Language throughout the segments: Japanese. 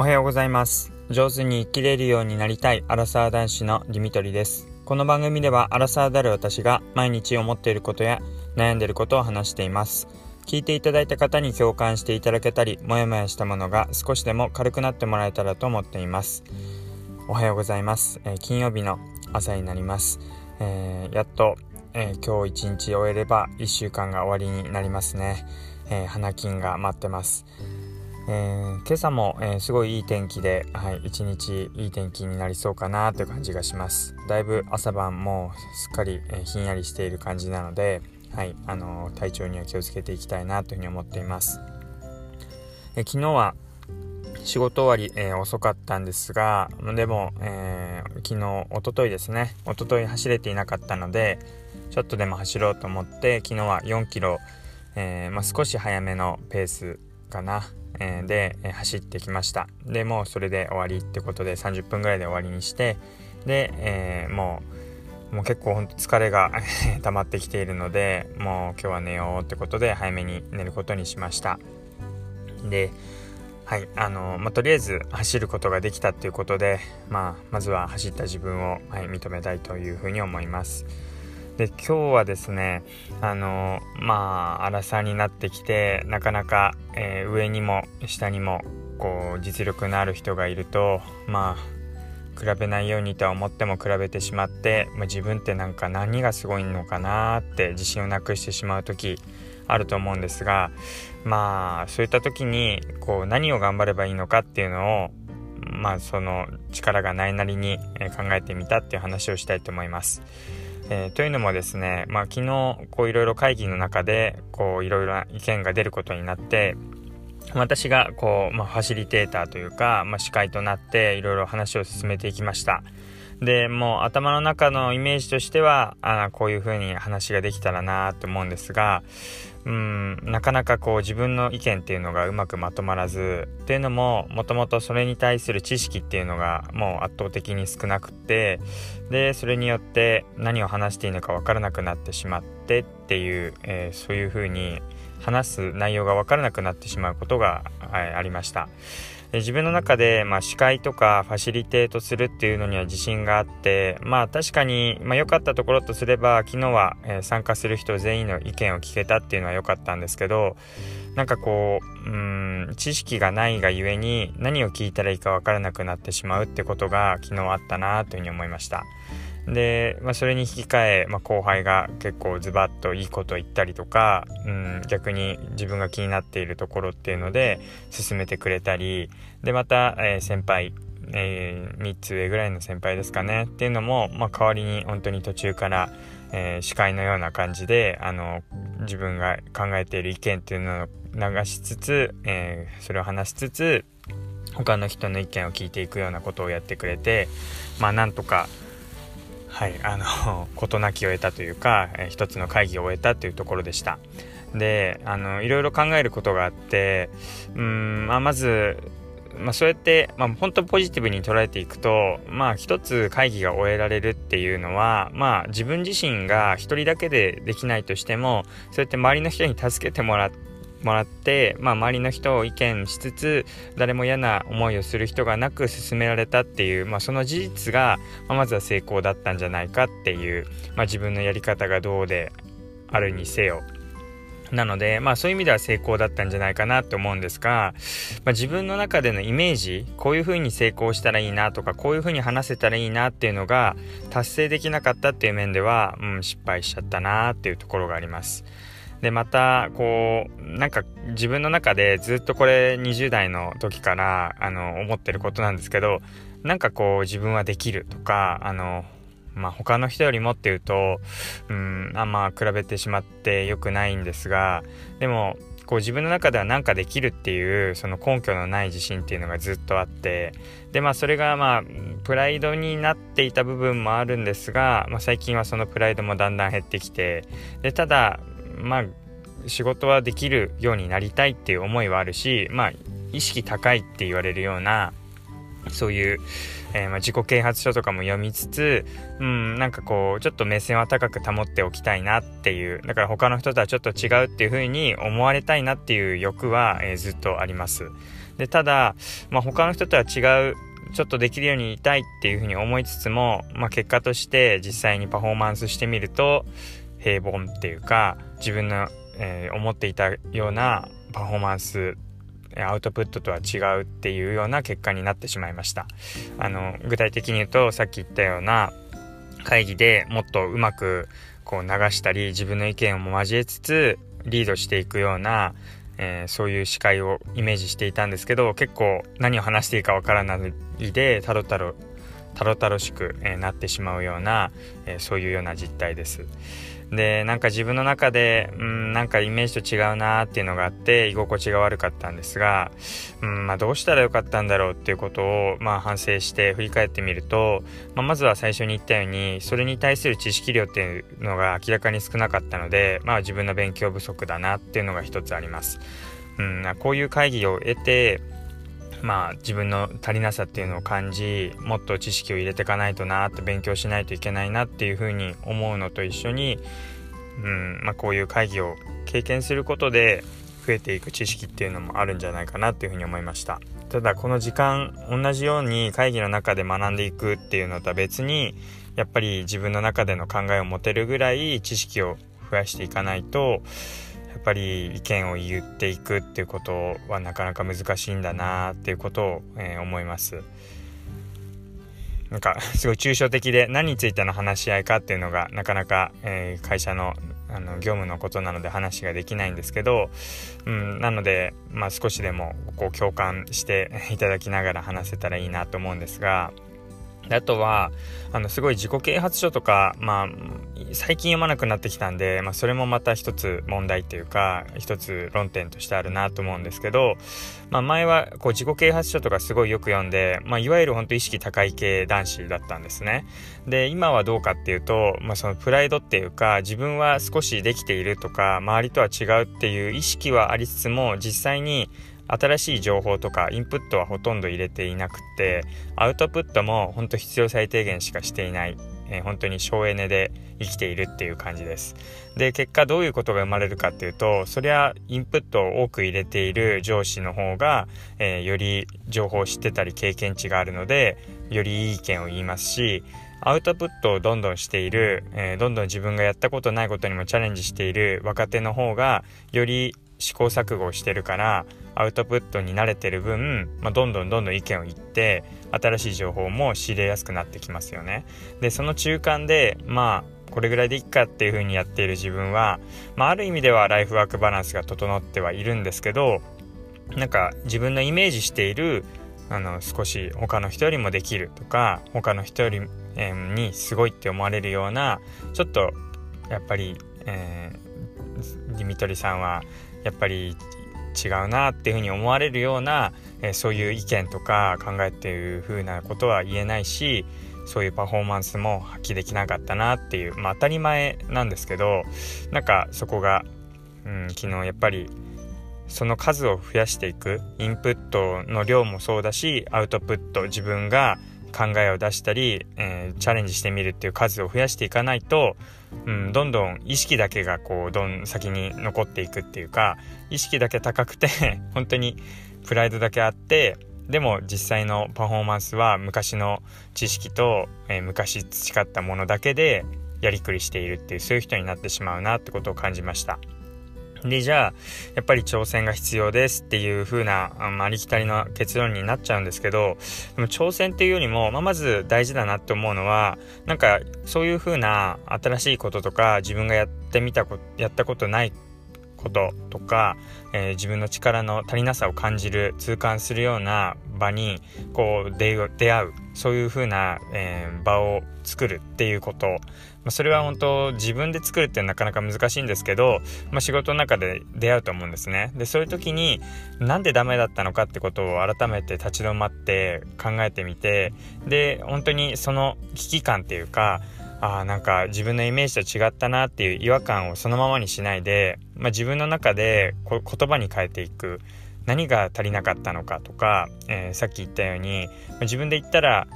おはようございます。上手に生きれるようになりたいアラサー男子のディミトリです。この番組ではアラサーである私が毎日思っていることや悩んでいることを話しています。聞いていただいた方に共感していただけたりモヤモヤしたものが少しでも軽くなってもらえたらと思っています。おはようございます、えー、金曜日の朝になります、えー、やっと、えー、今日一日終えれば1週間が終わりになりますね、え花金が待ってます。えー、今朝も、えー、すごいいい天気で、はい、一日いい天気になりそうかなという感じがします。だいぶ朝晩もすっかり、えー、ひんやりしている感じなので、はいあの体調には気をつけていきたいなというふうに思っています、え昨日は仕事終わり、え遅かったんですがでも、え昨日おとといですね。おととい走れていなかったのでちょっとでも走ろうと思って昨日は4キロ、えまあ、少し早めのペースかな。えで、え走ってきました。でもうそれで終わりってことで30分ぐらいで終わりにしてで、えー、もうもう結構ほんと疲れが 溜まってきているのでもう今日は寝ようってことで早めに寝ることにしました。ではいあのまあ、とりあえず走ることができたっていうことで、まあ、まずは走った自分を、はい、認めたいというふうに思います。で今日はですねあのまあ荒さになってきてなかなか、えー、上にも下にもこう実力のある人がいるとまあ比べないようにとは思っても比べてしまって、まあ、自分ってなんか何がすごいのかなって自信をなくしてしまう時あると思うんですがまあそういった時にこう何を頑張ればいいのかっていうのをまあその力がないなりに考えてみたっていう話をしたいと思います。えー、というのもですね、まあ、昨日こういろいろ会議の中でこういろいろな意見が出ることになって私がこう、まあ、ファシリテーターというか、まあ、司会となっていろいろ話を進めていきました。でもう頭の中のイメージとしてはあこういう風に話ができたらなと思うんですがうんなかなかこう自分の意見っていうのがうまくまとまらずっていうのももともとそれに対する知識っていうのがもう圧倒的に少なくてでそれによって何を話していいのか分からなくなってしまってっていう、えー、そういう風に話す内容が分からなくなってしまうことが、ありました。自分の中で、まあ、司会とかファシリテートするっていうのには自信があってまあ確かに良、まあ、かったところとすれば昨日は、参加する人全員の意見を聞けたっていうのは良かったんですけどなんかこううん知識がないがゆえに何を聞いたらいいか分からなくなってしまうってことが昨日あったなというふうに思いました。で、まあ、それに引き換え、まあ、後輩が結構ズバッといいこと言ったりとか、うん、逆に自分が気になっているところっていうので進めてくれたりでまた、えー、先輩えー、3つ上ぐらいの先輩ですかねっていうのも、まあ、代わりに本当に途中から、えー、司会のような感じであの自分が考えている意見っていうのを流しつつ、えー、それを話しつつ他の人の意見を聞いていくようなことをやってくれてまあなんとかはいあの 事なきを得たというか、えー、一つの会議を終えたというところでした。であのいろいろ考えることがあってうん、まあ、まずまあ、そうやって、まあ、本当ポジティブに捉えていくと、まあ、一つ会議が終えられるっていうのは、まあ、自分自身が一人だけでできないとしても、そうやって周りの人に助けてもらって、もらって、まあ、周りの人を意見しつつ誰も嫌な思いをする人がなく進められたっていう、まあ、その事実が、まあ、まずは成功だったんじゃないかっていう、まあ、自分のやり方がどうであるにせよなので、まあそういう意味では成功だったんじゃないかなと思うんですが、まあ、自分の中でのイメージ、こういう風に成功したらいいなとか、こういう風に話せたらいいなっていうのが達成できなかったっていう面では、うん、失敗しちゃったなっていうところがあります。でまたこうなんか自分の中でずっとこれ20代の時からあの思ってることなんですけどなんかこう自分はできるとかあのまあ他の人よりもっていうとうんあんま比べてしまって良くないんですがでもこう自分の中では何かできるっていうその根拠のない自信っていうのがずっとあってでまあそれがまあプライドになっていた部分もあるんですが、まあ、最近はそのプライドもだんだん減ってきてでただまあ仕事はできるようになりたいっていう思いはあるしまあ意識高いって言われるようなそういう、えー、まあ、自己啓発書とかも読みつつ、うん、なんかこう、ちょっと目線は高く保っておきたいなっていう、だから他の人とはちょっと違うっていう風に思われたいなっていう欲は、えー、ずっとあります。で、ただ、まあ、他の人とは違う、ちょっとできるようにいたいっていう風に思いつつも、まあ、結果として実際にパフォーマンスしてみると、平凡っていうか、自分の、えー、思っていたようなパフォーマンスアウトプットとは違うっていうような結果になってしまいましたあの具体的に言うとさっき言ったような会議でもっとうまくこう流したり自分の意見も交えつつリードしていくような、えー、そういう視界をイメージしていたんですけど結構何を話していいかわからないでタロタロタロタロしく、えー、なってしまうような、えー、そういうような実態です。でなんか自分の中でうんなんかイメージと違うなーっていうのがあって居心地が悪かったんですがうんまあどうしたらよかったんだろうっていうことをまあ反省して振り返ってみると、まあ、まずは最初に言ったようにそれに対する知識量っていうのが明らかに少なかったのでまあ自分の勉強不足だなっていうのが一つあります。うん、こういう会議を得てまあ自分の足りなさっていうのを感じもっと知識を入れていかないとなって勉強しないといけないなっていうふうに思うのと一緒に、うんまあ、こういう会議を経験することで増えていく知識っていうのもあるんじゃないかなっていうふうに思いました。ただこの時間同じように会議の中で学んでいくっていうのとは別にやっぱり自分の中での考えを持てるぐらい知識を増やしていかないとやっぱり意見を言っていくっていうことはなかなか難しいんだなっていうことを、えー、思います。なんか すごい抽象的で何についての話し合いかっていうのがなかなか、えー、会社のあの業務のことなので話ができないんですけど、うん、なので、まあ、少しでもこう共感していただきながら話せたらいいなと思うんですがあとは、あの、すごい自己啓発書とか、まあ、最近読まなくなってきたんで、まあ、それもまた一つ問題っていうか、一つ論点としてあるなと思うんですけど、まあ、前は、こう、自己啓発書とかすごいよく読んで、まあ、いわゆる本当意識高い系男子だったんですね。で、今はどうかっていうと、まあ、そのプライドっていうか、自分は少しできているとか、周りとは違うっていう意識はありつつも、実際に、新しい情報とかインプットはほとんど入れていなくてアウトプットも本当必要最低限しかしていない、えー、本当に省エネで生きているっていう感じです。で結果どういうことが生まれるかっていうとそりゃインプットを多く入れている上司の方が、えー、より情報を知ってたり経験値があるのでよりいい意見を言いますしアウトプットをどんどんしている、えー、どんどん自分がやったことないことにもチャレンジしている若手の方がより試行錯誤をしてるからアウトプットに慣れてる分、まあ、どんどんどんどん意見を言って新しい情報も仕入れやすくなってきますよね。でその中間でまあこれぐらいでいっかっていう風にやっている自分は、まあ、ある意味ではライフワークバランスが整ってはいるんですけどなんか自分のイメージしているあの少し他の人よりもできるとか他の人より、えー、にすごいって思われるようなちょっとやっぱり、えー、ディミトリさんはやっぱり違うなっていうふうに思われるような、え、そういう意見とか考えていうふうなことは言えないしそういうパフォーマンスも発揮できなかったなっていう、まあ、当たり前なんですけどなんかそこが、うん、昨日やっぱりその数を増やしていくインプットの量もそうだしアウトプット自分が考えを出したり、えー、チャレンジしてみるっていう数を増やしていかないと、うん、どんどん意識だけがこうどん先に残っていくっていうか意識だけ高くて 本当にプライドだけあってでも実際のパフォーマンスは昔の知識と、えー、昔培ったものだけでやりくりしているっていうそういう人になってしまうなってことを感じました。で、じゃあ、やっぱり挑戦が必要ですっていう風な、ありきたりの結論になっちゃうんですけど、でも挑戦っていうよりも、まあ、まず大事だなって思うのは、なんか、そういう風な新しいこととか、自分がやってみたこと、やったことないこととか、えー、自分の力の足りなさを感じる痛感するような場にこう出会うそういう風な、えー、場を作るっていうこと、ま、それは本当自分で作るってなかなか難しいんですけど、まあ、仕事の中で出会うと思うんですね。でそういう時になんでダメだったのかってことを改めて立ち止まって考えてみてで本当にその危機感っていうかあなんか自分のイメージと違ったなっていう違和感をそのままにしないで、まあ、自分の中でこ言葉に変えていく。何が足りなかったのかとか、えー、さっき言ったように自分で言ったら、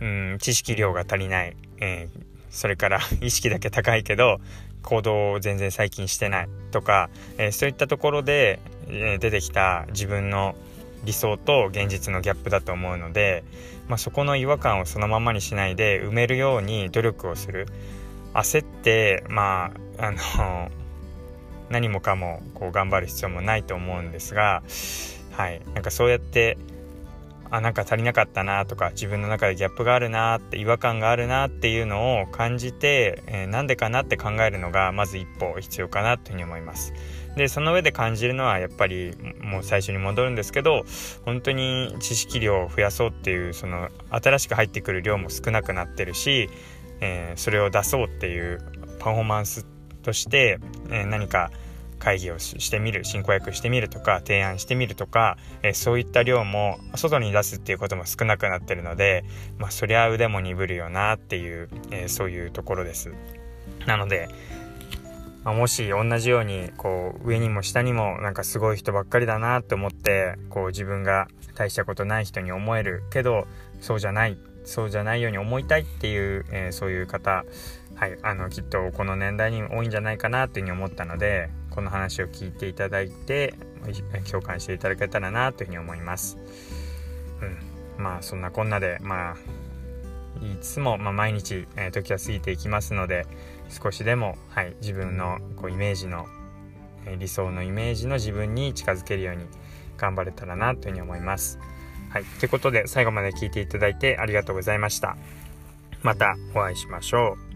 うん、知識量が足りない、えー、それから 意識だけ高いけど行動を全然最近してないとか、えー、そういったところで、え出てきた自分の理想と現実のギャップだと思うので、まあ、そこの違和感をそのままにしないで埋めるように努力をする。焦ってまああの何もかもこう頑張る必要もないと思うんですがはい。なんかそうやってあなんか足りなかったなとか自分の中でギャップがあるなって違和感があるなっていうのを感じて、えー、なんでかなって考えるのがまず一歩必要かなというふうに思います。でその上で感じるのはやっぱりもう最初に戻るんですけど本当に知識量を増やそうっていうその新しく入ってくる量も少なくなってるし、えー、それを出そうっていうパフォーマンスとして、えー、何か会議をしてみる進行役してみるとか提案してみるとか、え、そういった量も外に出すっていうことも少なくなってるので、まあ、そりゃ腕も鈍るよなっていう、え、そういうところです。なので、ま、もし同じようにこう上にも下にもなんかすごい人ばっかりだなって思ってこう自分が大したことない人に思えるけどそうじゃないそうじゃないように思いたいっていう、えー、そういう方はい、あのきっとこの年代に多いんじゃないかなというふうに思ったのでこの話を聞いていただいて共感していただけたらなというふうに思います。うん、まあそんなこんなでまあいつも、まあ、毎日、えー、時は過ぎていきますので少しでも、はい、自分のこうイメージの、えー、理想のイメージの自分に近づけるように頑張れたらなというふうに思います。はい、ということで最後まで聞いていただいてありがとうございました。またお会いしましょう。